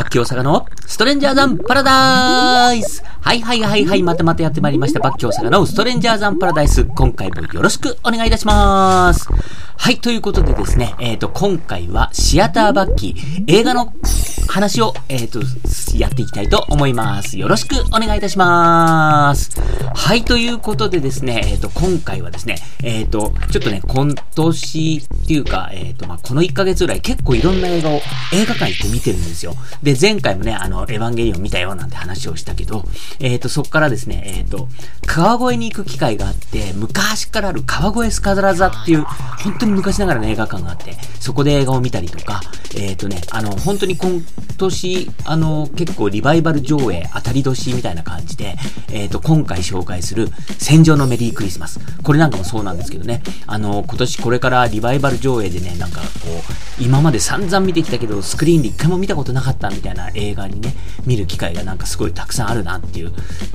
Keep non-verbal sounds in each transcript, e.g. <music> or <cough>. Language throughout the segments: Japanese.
バッキー大阪のストレンジャーザンパラダイスはいはいはいはい、またまたやってまいりました。バッキー大阪のストレンジャーザンパラダイス。今回もよろしくお願いいたします。はい、ということでですね、えっ、ー、と、今回はシアターバッキー、映画の話を、えっ、ー、と、やっていきたいと思います。よろしくお願いいたします。はい、ということでですね、えっ、ー、と、今回はですね、えっ、と、ちょっとね、今年っていうか、えっ、と、まあ、この1ヶ月ぐらい結構いろんな映画を映画館行って見てるんですよ。で、前回もね、あの、エヴァンゲリオン見たよなんて話をしたけど、えっ、と、そっからですね、えっ、と、川越に行く機会があって、昔からある川越スカドラ座っていう、本当に昔ながらの映画館があって、そこで映画を見たりとか、えっ、とね、あの、本当に今年、あの、結構リバイバル上映当たり年みたいな感じで、えっ、と、今回紹介する戦場のメリークリスマス。これなんかもそうなんですけどね、あの、今年これからリバイバル上映でね、なんかこう、今まで散々見てきたけど、スクリーンで一回も見たことなかったみたいな映画にね、見る機会がなんかすごいたくさんあるなっていう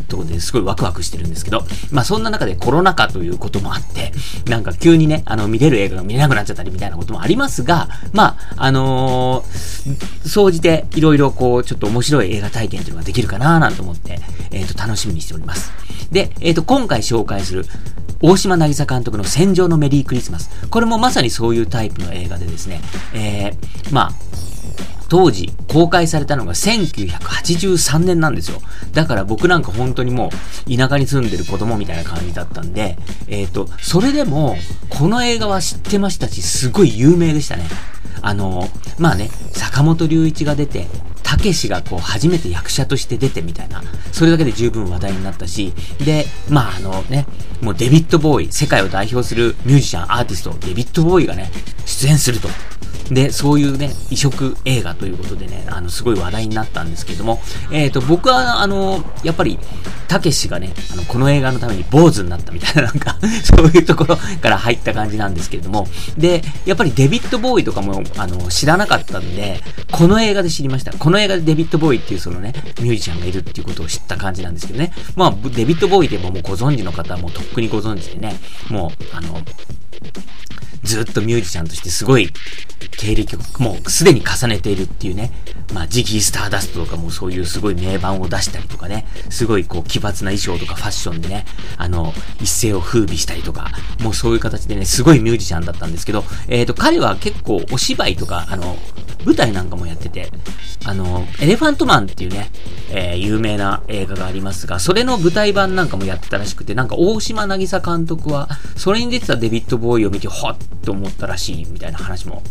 ところですごいワクワクしてるんですけど、まあそんな中でコロナ禍ということもあって、なんか急にね、あの見れる映画が見れなくなっちゃったりみたいなこともありますが、まあ、あのー、総じていろいろこう、ちょっと面白い映画体験というのができるかななんて思って、えっ、ー、と、楽しみにしております。で、えっ、ー、と、今回紹介する、大島渚監督の戦場のメリークリスマス。これもまさにそういうタイプの映画でですね、えー、まあ、当時公開されたのが1983年なんですよ。だから僕なんか本当にもう田舎に住んでる子供みたいな感じだったんで、えっ、ー、と、それでもこの映画は知ってましたし、すごい有名でしたね。あの、まあね、坂本龍一が出て、たけしがこう初めて役者として出てみたいな、それだけで十分話題になったし、で、まああのね、もうデビッド・ボーイ、世界を代表するミュージシャン、アーティスト、デビッド・ボーイがね、出演すると。で、そういうね、異色映画ということでね、あの、すごい話題になったんですけども、えっ、ー、と、僕は、あの、やっぱり、たけしがね、あの、この映画のために坊主になったみたいな、なんかそういうところから入った感じなんですけれども、で、やっぱりデビッド・ボーイとかも、あの、知らなかったんで、この映画で知りました。この映画でデビッド・ボーイっていうそのね、ミュージシャンがいるっていうことを知った感じなんですけどね。まあ、デビッド・ボーイでももうご存知の方はもうとっくにご存知でね、もう、あの、ずっとミュージシャンとしてすごい経歴をもうすでに重ねているっていうね、まあ、ジギースターダストとかもそういうすごい名盤を出したりとかね、すごいこう奇抜な衣装とかファッションでね、あの、一世を風靡したりとか、もうそういう形でね、すごいミュージシャンだったんですけど、えっ、ー、と、彼は結構お芝居とか、あの、舞台なんかもやってて、あの、エレファントマンっていうね、えー、有名な映画がありますが、それの舞台版なんかもやってたらしくて、なんか大島渚監督は、それに出てたデビッド・ボーイを見て、ほっと思ったらしい、みたいな話も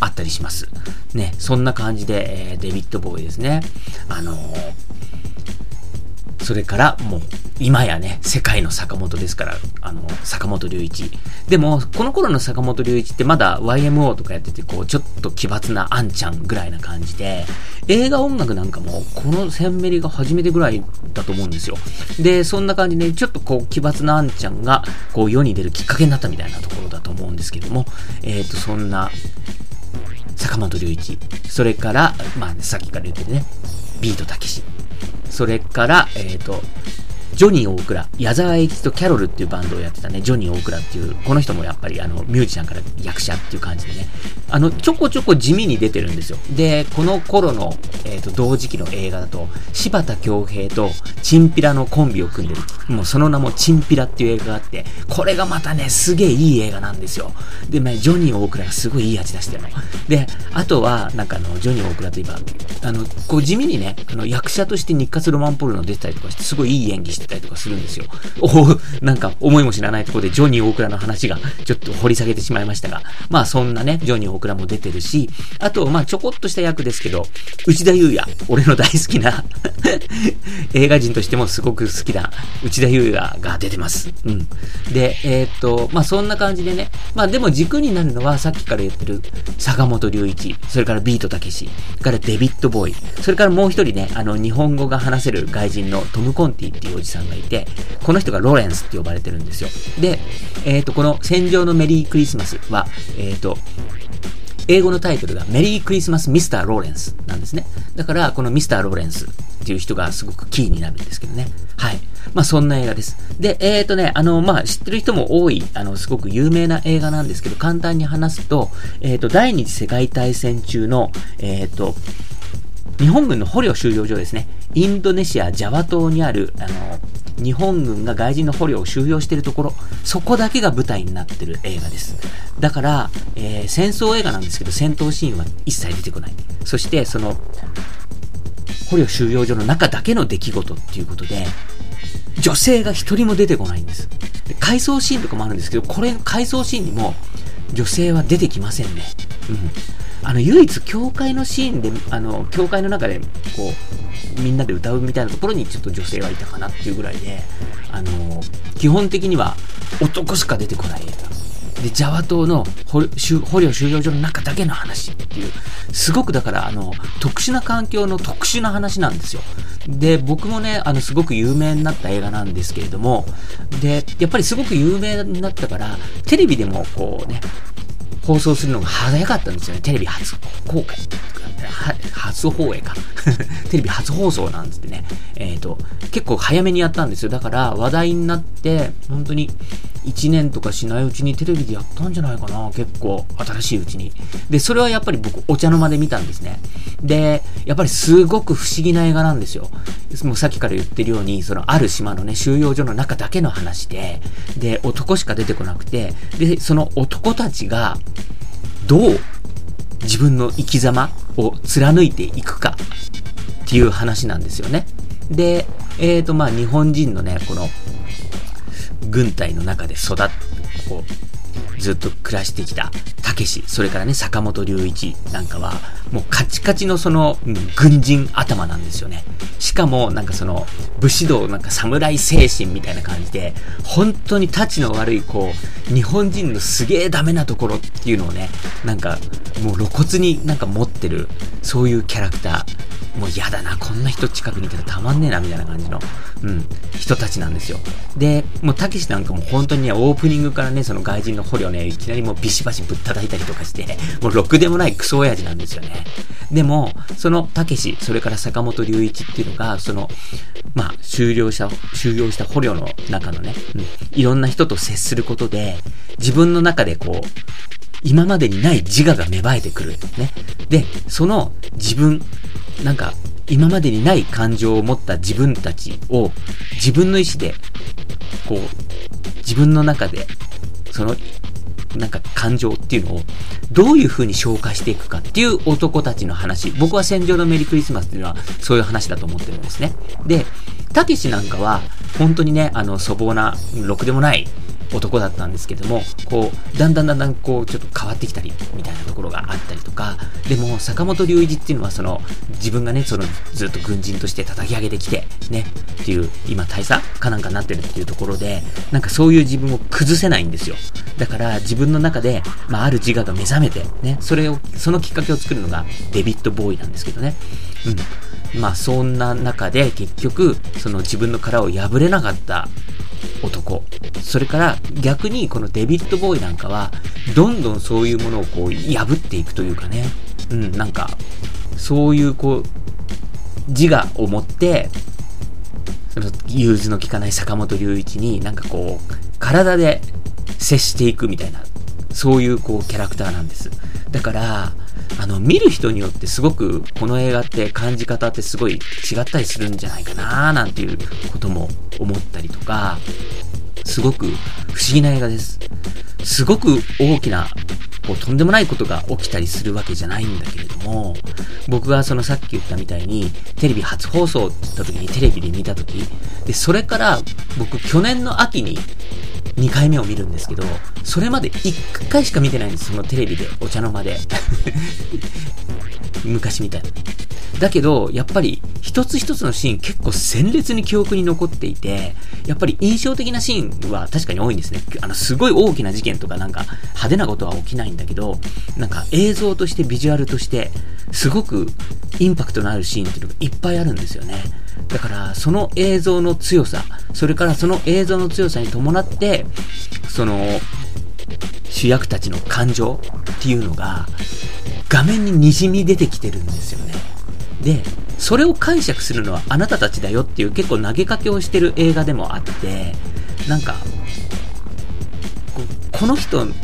あったりします。ね、そんな感じで、えー、デビッド・ボーイですね。あのーそれからもう、今やね、世界の坂本ですから、あの、坂本龍一。でも、この頃の坂本龍一ってまだ YMO とかやってて、こう、ちょっと奇抜なあんちゃんぐらいな感じで、映画音楽なんかも、このセンメリが初めてぐらいだと思うんですよ。で、そんな感じで、ちょっとこう、奇抜なあんちゃんが、こう、世に出るきっかけになったみたいなところだと思うんですけども、えっ、ー、と、そんな、坂本龍一。それから、まあ、さっきから言ってるね、ビートたけし。それから、えっ、ー、と、ジョニー大倉、矢沢永吉とキャロルっていうバンドをやってたね、ジョニー大倉っていう、この人もやっぱりあの、ミュージシャンから役者っていう感じでね、あの、ちょこちょこ地味に出てるんですよ。で、この頃の、えっ、ー、と、同時期の映画だと、柴田恭平とチンピラのコンビを組んでる、もうその名もチンピラっていう映画があって、これがまたね、すげえいい映画なんですよ。で、まあ、ジョニー大倉がすごいいい味出してるの。で、あとは、なんかあの、ジョニー大倉といえば、あの、こう地味にね、あの、役者として日活ロマンポルノ出てたりとかして、すごいいい演技してたりとかするんですよ。<laughs> おなんか思いも知らないところでジョニー大倉の話がちょっと掘り下げてしまいましたが、まあそんなね、ジョニー大倉も出てるし、あと、まあちょこっとした役ですけど、内田祐也、俺の大好きな <laughs> 映画人としてもすごく好きな内田祐也が出てます。うん。で、えー、っと、まあそんな感じでね、まあでも軸になるのはさっきから言ってる坂本龍一、それからビートたけし、それからデビッドボーイ、それからもう一人ね、あの日本語が話せる外人のトム・コンティっていうおじさんさんがいて、この人がロレンスって呼ばれてるんですよ。で、えっ、ー、と、この戦場のメリークリスマスは、えっ、ー、と、英語のタイトルがメリークリスマスミスター・ローレンスなんですね。だから、このミスター・ローレンスっていう人がすごくキーになるんですけどね。はい。まあ、そんな映画です。で、えっ、ー、とね、あの、まあ、知ってる人も多い、あの、すごく有名な映画なんですけど、簡単に話すと、えっ、ー、と、第二次世界大戦中の、えっ、ー、と、日本軍の捕虜収容所ですね。インドネシア・ジャワ島にある、あの、日本軍が外人の捕虜を収容しているところ、そこだけが舞台になっている映画です。だから、えー、戦争映画なんですけど、戦闘シーンは一切出てこない。そして、その、捕虜収容所の中だけの出来事っていうことで、女性が一人も出てこないんです。回想シーンとかもあるんですけど、これ、回想シーンにも女性は出てきませんね。うん。あの、唯一、教会のシーンで、あの、教会の中で、こう、みんなで歌うみたいなところにちょっと女性はいたかなっていうぐらいで、あの、基本的には男しか出てこない映画。で、ジャワ島の捕虜収容所の中だけの話っていう、すごくだから、あの、特殊な環境の特殊な話なんですよ。で、僕もね、あの、すごく有名になった映画なんですけれども、で、やっぱりすごく有名になったから、テレビでもこうね、放送するのが早かったんですよね。テレビ初公開。初放映か。<laughs> テレビ初放送なんつってね。えっ、ー、と、結構早めにやったんですよ。だから話題になって、本当に1年とかしないうちにテレビでやったんじゃないかな。結構新しいうちに。で、それはやっぱり僕お茶の間で見たんですね。で、やっぱりすごく不思議な映画なんですよ。もうさっきから言ってるように、そのある島のね、収容所の中だけの話で、で、男しか出てこなくて、で、その男たちが、どう自分の生き様を貫いていくかっていう話なんですよね。で、えっ、ー、と、まあ、日本人のね、この、軍隊の中で育って、こう、ずっと暮らしてきた、たけし、それからね、坂本龍一なんかは、もうカチカチのその、うん、軍人頭なんですよね。しかも、なんかその、武士道、なんか侍精神みたいな感じで、本当に立ちの悪い、こう、日本人のすげえダメなところっていうのをね、なんか、もう露骨になんか持ってる、そういうキャラクター。もう嫌だな、こんな人近くにいたらたまんねえな、みたいな感じの、うん、人たちなんですよ。で、もうたけしなんかも本当にね、オープニングからね、その外人の捕虜ね、いきなりもうビシバシぶったたいたりとかして、もうろくでもないクソ親父なんですよね。でも、そのたけし、それから坂本龍一っていうのが、その、まあ、終了した、収容した捕虜の中のね、うん、いろんな人と接することで、自分の中でこう、今までにない自我が芽生えてくる。ね。で、その自分、なんか、今までにない感情を持った自分たちを自分の意志で、こう、自分の中で、その、なんか感情っていうのをどういう風に消化していくかっていう男たちの話。僕は戦場のメリークリスマスっていうのはそういう話だと思ってるんですね。で、たけしなんかは本当にね、あの粗暴な、ろくでもない男だったんですけども、こう、だんだんだんだんこう、ちょっと変わってきたり、みたいなところがあったりとか、でも、坂本龍一っていうのは、その、自分がね、その、ずっと軍人として叩き上げてきて、ね、っていう、今、大佐かなんかなってるっていうところで、なんかそういう自分を崩せないんですよ。だから、自分の中で、まあ、ある自我が目覚めて、ね、それを、そのきっかけを作るのが、デビッド・ボーイなんですけどね。うん。まあ、そんな中で、結局、その自分の殻を破れなかった男。それから逆にこのデビッド・ボーイなんかは、どんどんそういうものをこう破っていくというかね。うん、なんか、そういうこう、自我を持って、その融通の利かない坂本龍一になんかこう、体で接していくみたいな、そういうこうキャラクターなんです。だから、あの、見る人によってすごくこの映画って感じ方ってすごい違ったりするんじゃないかななんていうことも思ったりとか、すごく不思議な映画です。すごく大きな、こう、とんでもないことが起きたりするわけじゃないんだけれども、僕がそのさっき言ったみたいに、テレビ初放送って言った時にテレビで見た時、で、それから僕去年の秋に2回目を見るんですけど、それまで1回しか見てないんです、そのテレビで、お茶の間で。<laughs> 昔みたいな。だけど、やっぱり一つ一つのシーン結構鮮烈に記憶に残っていて、やっぱり印象的なシーンは確かに多いんですね。あの、すごい大きな事件とかなんか派手なことは起きないんだけど、なんか映像としてビジュアルとして、すごくインパクトのあるシーンっていうのがいっぱいあるんですよね。だから、その映像の強さ、それからその映像の強さに伴って、その、主役たちの感情っていうのが、画面に滲み出てきてるんですよね。で、それを解釈するのはあなたたちだよっていう結構投げかけをしてる映画でもあって、なんか、この人、ね、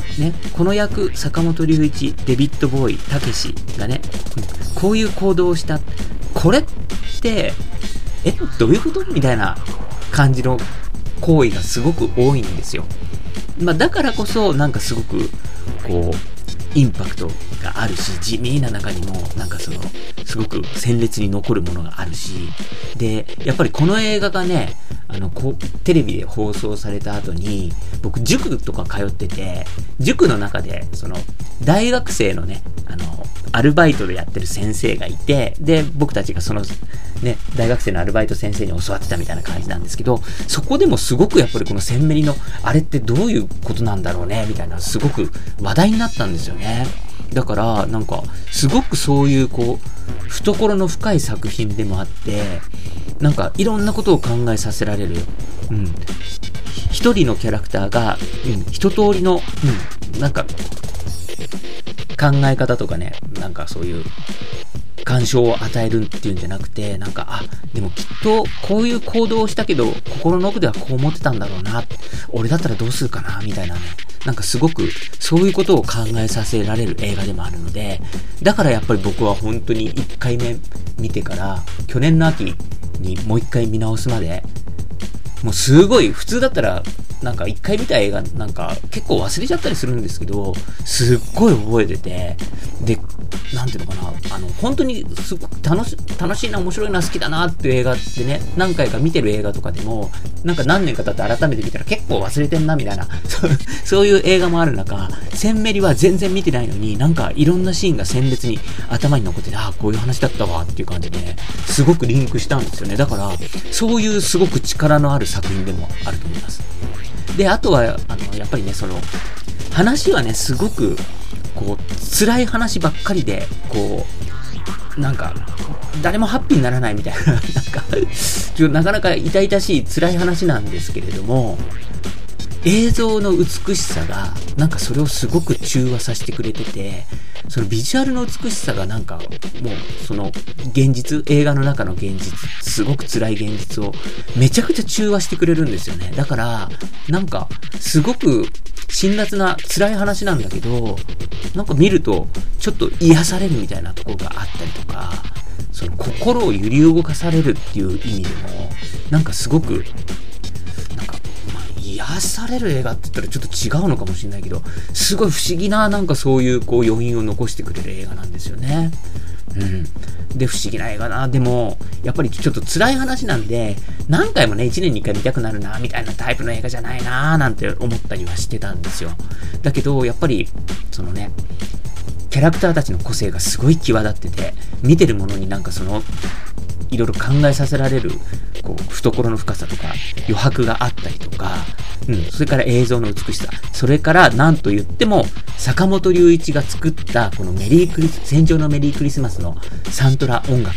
この役、坂本龍一、デビッド・ボーイ、たけしがね、こういう行動をした。これって、え、どういうことみたいな感じの行為がすごく多いんですよ。まあ、だからこそ、なんかすごく、こう、インパクトがあるし、地味な中にも、なんかその、すごく鮮烈に残るものがあるし、で、やっぱりこの映画がね、あの、こう、テレビで放送された後に、僕、塾とか通ってて、塾の中で、その、大学生のね、あの、アルバイトでやってる先生がいて、で、僕たちがその、ね、大学生のアルバイト先生に教わってたみたいな感じなんですけど、そこでもすごくやっぱりこのセンメリの、あれってどういうことなんだろうね、みたいな、すごく話題になったんですよね。だから、なんか、すごくそういう、こう、懐の深い作品でもあって、なんか、いろんなことを考えさせられる。うん。一人のキャラクターが、うん、一通りの、うん、なんか、考え方とかね、なんかそういう、感傷を与えるっていうんじゃなくて、なんか、あ、でもきっとこういう行動をしたけど、心の奥ではこう思ってたんだろうな。俺だったらどうするかなみたいなね。なんかすごく、そういうことを考えさせられる映画でもあるので、だからやっぱり僕は本当に1回目見てから、去年の秋にもう1回見直すまで、もうすごい、普通だったら、なんか一回見た映画なんか結構忘れちゃったりするんですけど、すっごい覚えてて、で、なんていうのかな、あの、本当にすごく楽し、楽しいな、面白いな、好きだなっていう映画ってね、何回か見てる映画とかでも、なんか何年か経って改めて見たら結構忘れてんな、みたいな、<laughs> そうそういう映画もある中、センメリは全然見てないのに、なんかいろんなシーンが鮮烈に頭に残って、ああ、こういう話だったわっていう感じでね、すごくリンクしたんですよね。だから、そういうすごく力のある作品でもあると思います。で、あとは、あの、やっぱりね、その、話はね、すごく、こう、辛い話ばっかりで、こう、なんか、誰もハッピーにならないみたいな、<laughs> なんか、ちょなかなか痛々しい辛い話なんですけれども、映像の美しさが、なんかそれをすごく中和させてくれてて、そのビジュアルの美しさがなんか、もう、その、現実、映画の中の現実、すごく辛い現実を、めちゃくちゃ中和してくれるんですよね。だから、なんか、すごく、辛辣な辛い話なんだけど、なんか見ると、ちょっと癒されるみたいなところがあったりとか、その心を揺り動かされるっていう意味でも、なんかすごく、癒される映画って言ったらちょっと違うのかもしれないけど、すごい不思議な、なんかそういうこう余韻を残してくれる映画なんですよね。うん。で、不思議な映画な。でも、やっぱりちょっと辛い話なんで、何回もね、1年に1回見たくなるな、みたいなタイプの映画じゃないな、なんて思ったりはしてたんですよ。だけど、やっぱり、そのね、キャラクターたちの個性がすごい際立ってて、見てるものになんかその、いろいろ考えさせられる、こう、懐の深さとか、余白があったりとか、うん、それから映像の美しさ、それから何と言っても、坂本龍一が作った、このメリークリス、戦場のメリークリスマスのサントラ音楽。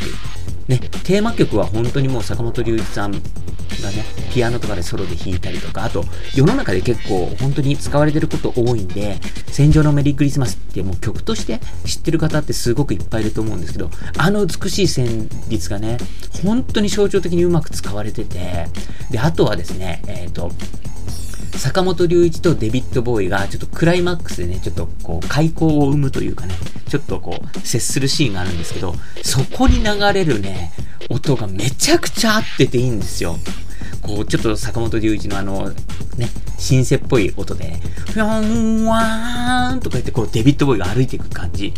ね、テーマ曲は本当にもう坂本龍一さんがね、ピアノとかでソロで弾いたりとか、あと、世の中で結構本当に使われてること多いんで、戦場のメリークリスマスってもう曲として知ってる方ってすごくいっぱいいると思うんですけど、あの美しい旋律がね、本当に象徴的にうまく使われてて、で、あとはですね、えっ、と、坂本龍一とデビッド・ボーイがちょっとクライマックスでね、ちょっとこう、開口を生むというかね、ちょっとこう、接するシーンがあるんですけど、そこに流れるね、音がめちゃくちゃ合ってていいんですよ。こう、ちょっと坂本龍一のあの、ね、シンセっぽい音で、ふよんわーんとか言って、こう、デビッド・ボーイが歩いていく感じ。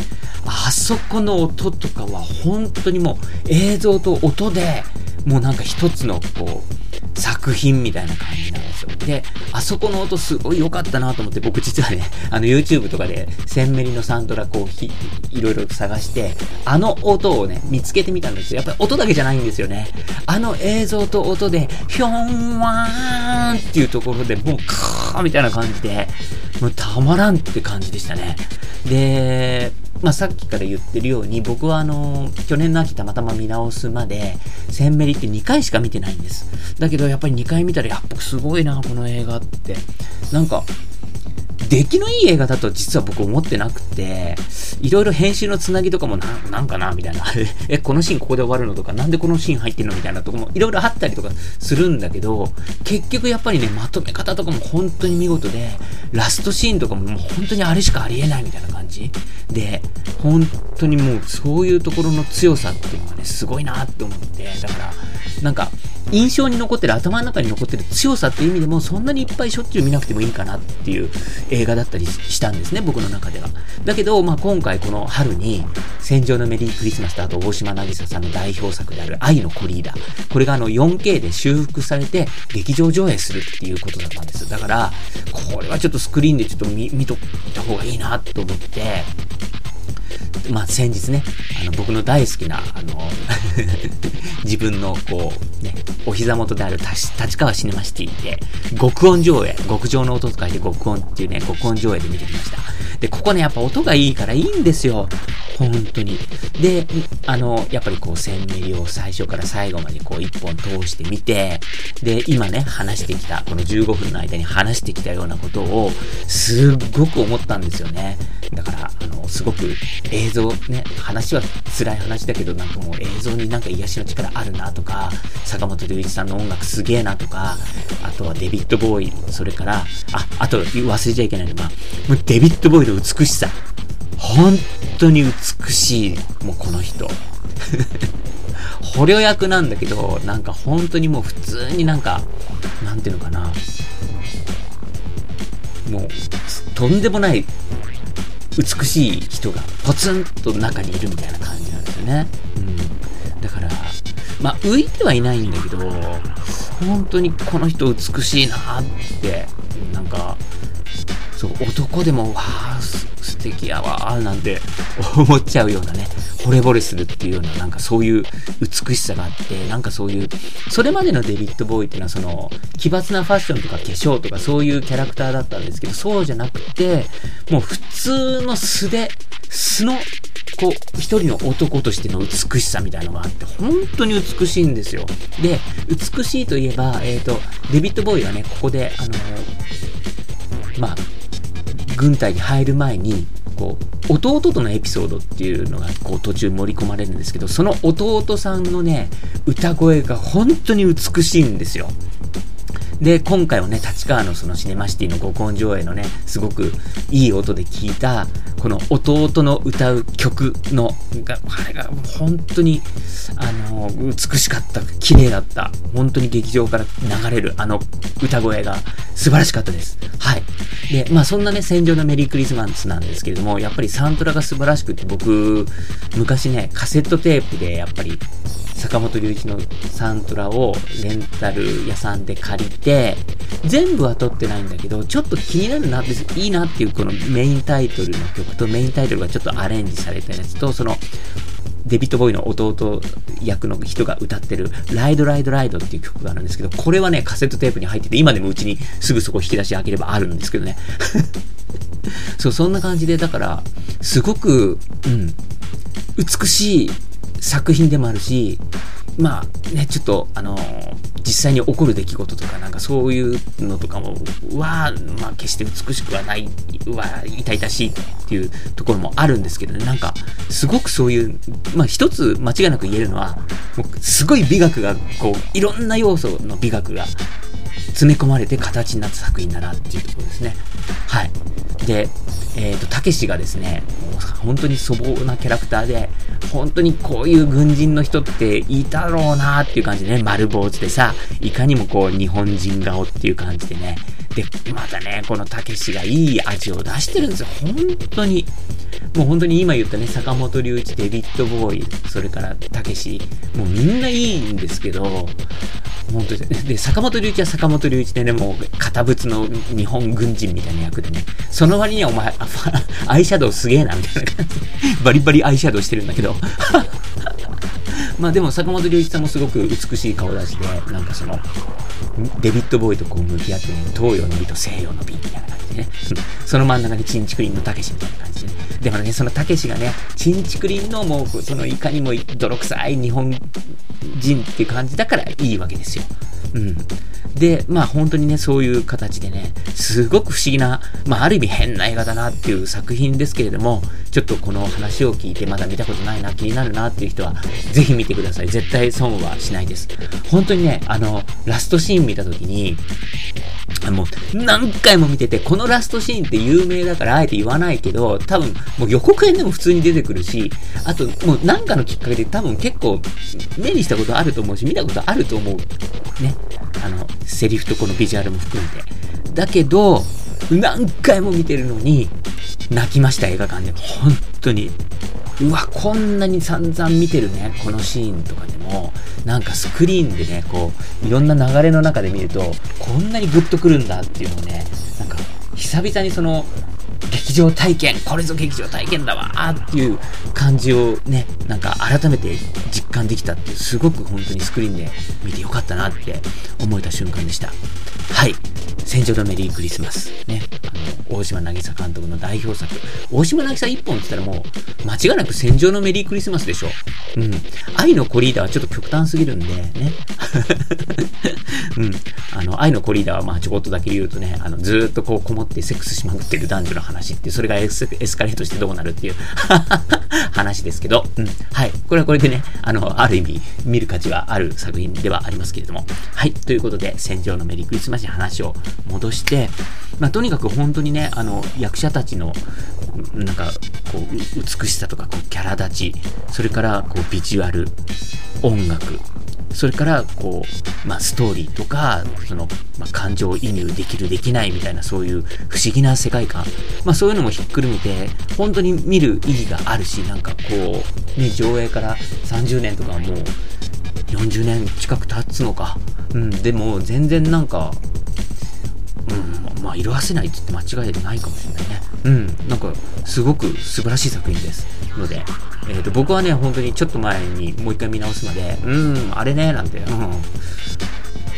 あそこの音とかは本当にもう映像と音で、もうなんか一つのこう、作品みたいな感じなんですよ。で、あそこの音すごい良かったなと思って、僕実はね、<laughs> あの YouTube とかで、センメリのサントラこうひ、いろいろと探して、あの音をね、見つけてみたんですよ。やっぱり音だけじゃないんですよね。あの映像と音で、ひょんわーんっていうところで、もうカーみたいな感じで、もうたまらんって感じでしたね。で、まあ、さっきから言ってるように、僕はあの、去年の秋たまたま見直すまで、センメリって2回しか見てないんです。だけどやっぱり2回見たら、やっぱすごいな、この映画って。なんか、出来のいい映画だと実は僕思ってなくて、いろいろ編集のつなぎとかもな、なんかなみたいな。<laughs> え、このシーンここで終わるのとか、なんでこのシーン入ってんのみたいなとこもいろいろあったりとかするんだけど、結局やっぱりね、まとめ方とかも本当に見事で、ラストシーンとかももう本当にあれしかありえないみたいな感じで、本当にもうそういうところの強さっていうのがね、すごいなって思って、だから、なんか、印象に残ってる、頭の中に残ってる強さっていう意味でも、そんなにいっぱいしょっちゅう見なくてもいいかなっていう映画だったりしたんですね、僕の中では。だけど、まあ、今回この春に、戦場のメリークリスマスとあと大島渚さんの代表作である愛のコリーダー。これがあの 4K で修復されて劇場上映するっていうことだったんです。だから、これはちょっとスクリーンでちょっと見、見といた方がいいなと思って、まあ、先日ね、あの、僕の大好きな、あの <laughs> 自分の、こう、ね、お膝元である立川シネマシティで、極音上映、極上の音と書いて極音っていうね、極音上映で見てきました。で、ここね、やっぱ音がいいからいいんですよ。本当に。で、あの、やっぱりこう、1000ミリを最初から最後までこう、一本通してみて、で、今ね、話してきた、この15分の間に話してきたようなことを、すっごく思ったんですよね。だから、あの、すごく映像、ね、話は辛い話だけど、なんかもう映像になんか癒しの力あるなとか、坂本龍一さんの音楽すげえなとか、あとはデビッド・ボーイ、それから、あ、あと忘れちゃいけないのが、もうデビッド・ボーイの美しさ。本当に美しい、もうこの人。捕虜役なんだけど、なんか本当にもう普通になんか、なんていうのかな。もう、とんでもない美しい人がポツンと中にいるみたいな感じなんですよね。うん。だから、まあ浮いてはいないんだけど、本当にこの人美しいなって、なんか、そう、男でも、わあ、素敵やわ、なんて思っちゃうようなね、惚れ惚れするっていうような、なんかそういう美しさがあって、なんかそういう、それまでのデビッド・ボーイっていうのは、その、奇抜なファッションとか化粧とかそういうキャラクターだったんですけど、そうじゃなくて、もう普通の素で、素の、こう、一人の男としての美しさみたいなのがあって、本当に美しいんですよ。で、美しいといえば、えっ、ー、と、デビッド・ボーイはね、ここで、あの、まあ、軍隊に入る前に、こう、弟とのエピソードっていうのが、こう、途中盛り込まれるんですけど、その弟さんのね、歌声が本当に美しいんですよ。で、今回はね、立川のそのシネマシティの五根上映のね、すごくいい音で聴いた、この弟の歌う曲の、が、あれが本当に、あの、美しかった、綺麗だった、本当に劇場から流れるあの歌声が素晴らしかったです。はい。で、まあそんなね、戦場のメリークリスマスなんですけれども、やっぱりサントラが素晴らしくて、僕、昔ね、カセットテープでやっぱり、坂本龍一のサントラをレンタル屋さんで借りて、全部は撮ってないんだけど、ちょっと気になるなって、いいなっていうこのメインタイトルの曲とメインタイトルがちょっとアレンジされたやつと、その、デビッド・ボーイの弟役の人が歌ってる、ライド・ライド・ライドっていう曲があるんですけど、これはね、カセットテープに入ってて、今でもうちにすぐそこ引き出し開ければあるんですけどね。<laughs> そう、そんな感じで、だから、すごく、うん、美しい作品でもあるし、まあね、ちょっと、あのー、際に起こる出来事とか、なんかそういうのとかも、は、まあ決して美しくはない、は、痛々しいっていうところもあるんですけどね、なんか、すごくそういう、まあ一つ間違いなく言えるのは、もうすごい美学が、こう、いろんな要素の美学が詰め込まれて形になった作品だなっていうところですね。はい。で、えっ、ー、と、たけしがですね、本当に粗暴なキャラクターで、本当にこういう軍人の人っていたろうなっていう感じでね、丸坊主でさ、いかにもこう日本人顔っていう感じでね、で、またね、このたけしがいい味を出してるんですよ。本当に。もう本当に今言ったね、坂本龍一、デビッド・ボーイ、それからたけし、もうみんないいんですけど、本当に。で、坂本龍一は坂本龍一でね、もう、堅物の日本軍人みたいな役でね、その割にはお前、アイシャドウすげえな、みたいな感じ、バリバリアイシャドウしてるんだけど、<laughs> まあでも坂本龍一さんもすごく美しい顔出しで、なんかその、デビッド・ボーイとこう向き合ってね、東洋の美と西洋の美みたいな感じでね、<laughs> その真ん中にチンチクリンのたけしみたいな感じでね。でもね、そのたけしがね、チンチクリンのもう、そのいかにも泥臭い日本人っていう感じだからいいわけですよ。うん。で、まあ本当にね、そういう形でね、すごく不思議な、まあある意味変な映画だなっていう作品ですけれども、ちょっとこの話を聞いてまだ見たことないな、気になるなっていう人は、ぜひ見てください。絶対損はしないです。本当にね、あの、ラストシーン見た時に、もう何回も見てて、このラストシーンって有名だからあえて言わないけど、多分もう予告編でも普通に出てくるし、あともう何かのきっかけで多分結構目にしたことあると思うし、見たことあると思う。ね。あの、セリフとこのビジュアルも含めて。だけど、何回も見てるのに、泣きました、映画館で。本当に。うわ、こんなに散々見てるね、このシーンとかでも、なんかスクリーンでね、こう、いろんな流れの中で見ると、こんなにグッとくるんだっていうのをね、なんか、久々にその、劇場体験、これぞ劇場体験だわーっていう感じをね、なんか改めて実感できたっていう、すごく本当にスクリーンで見てよかったなって思えた瞬間でした。はい。戦場のメリークリスマス。ね。あの、大島渚監督の代表作。大島渚一本って言ったらもう、間違いなく戦場のメリークリスマスでしょ。うん。愛のコリーダーはちょっと極端すぎるんで、ね。<laughs> うん。あの、愛のコリーダーはまあちょこっとだけ言うとね、あの、ずっとこうこもってセックスしまくってる男女の話って、それがエスエスカレートしてどうなるっていう <laughs> 話ですけど、うん。はい。これはこれでね、あの、ある意味、見る価値はある作品ではありますけれども。はい。ということで、戦場のメリークリスマスに話を戻して、まあ、とにかく本当にね、あの、役者たちの、なんか、こう、美しさとか、こう、キャラ立ち、それから、こう、ビジュアル、音楽、それから、こう、まあ、ストーリーとか、その、まあ、感情移入できる、できないみたいな、そういう不思議な世界観。まあ、そういうのもひっくるめて、本当に見る意義があるし、なんかこう、ね、上映から30年とかもう、40年近く経つのか。うん、でも、全然なんか、うん、まあ、色あせないって言って間違いないかもしれないね。うん、なんか、すごく素晴らしい作品です。ので、えーと、僕はね、本当にちょっと前にもう一回見直すまで、うん、あれね、なんて、うん、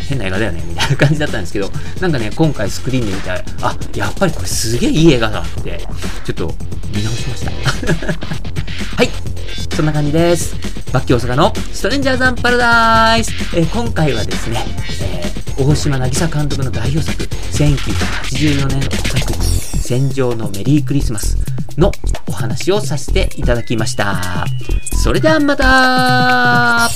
変な映画だよね、みたいな感じだったんですけど、なんかね、今回スクリーンで見たら、あ、やっぱりこれすげえいい映画だって、ちょっと見直しました。<laughs> <laughs> はい、そんな感じです。バッキー大阪のストレンジャーザンパラダイス、えー、今回はですね、えー、大島渚監督の代表作、1984年作品、戦場のメリークリスマスのお話をさせていただきました。それではまた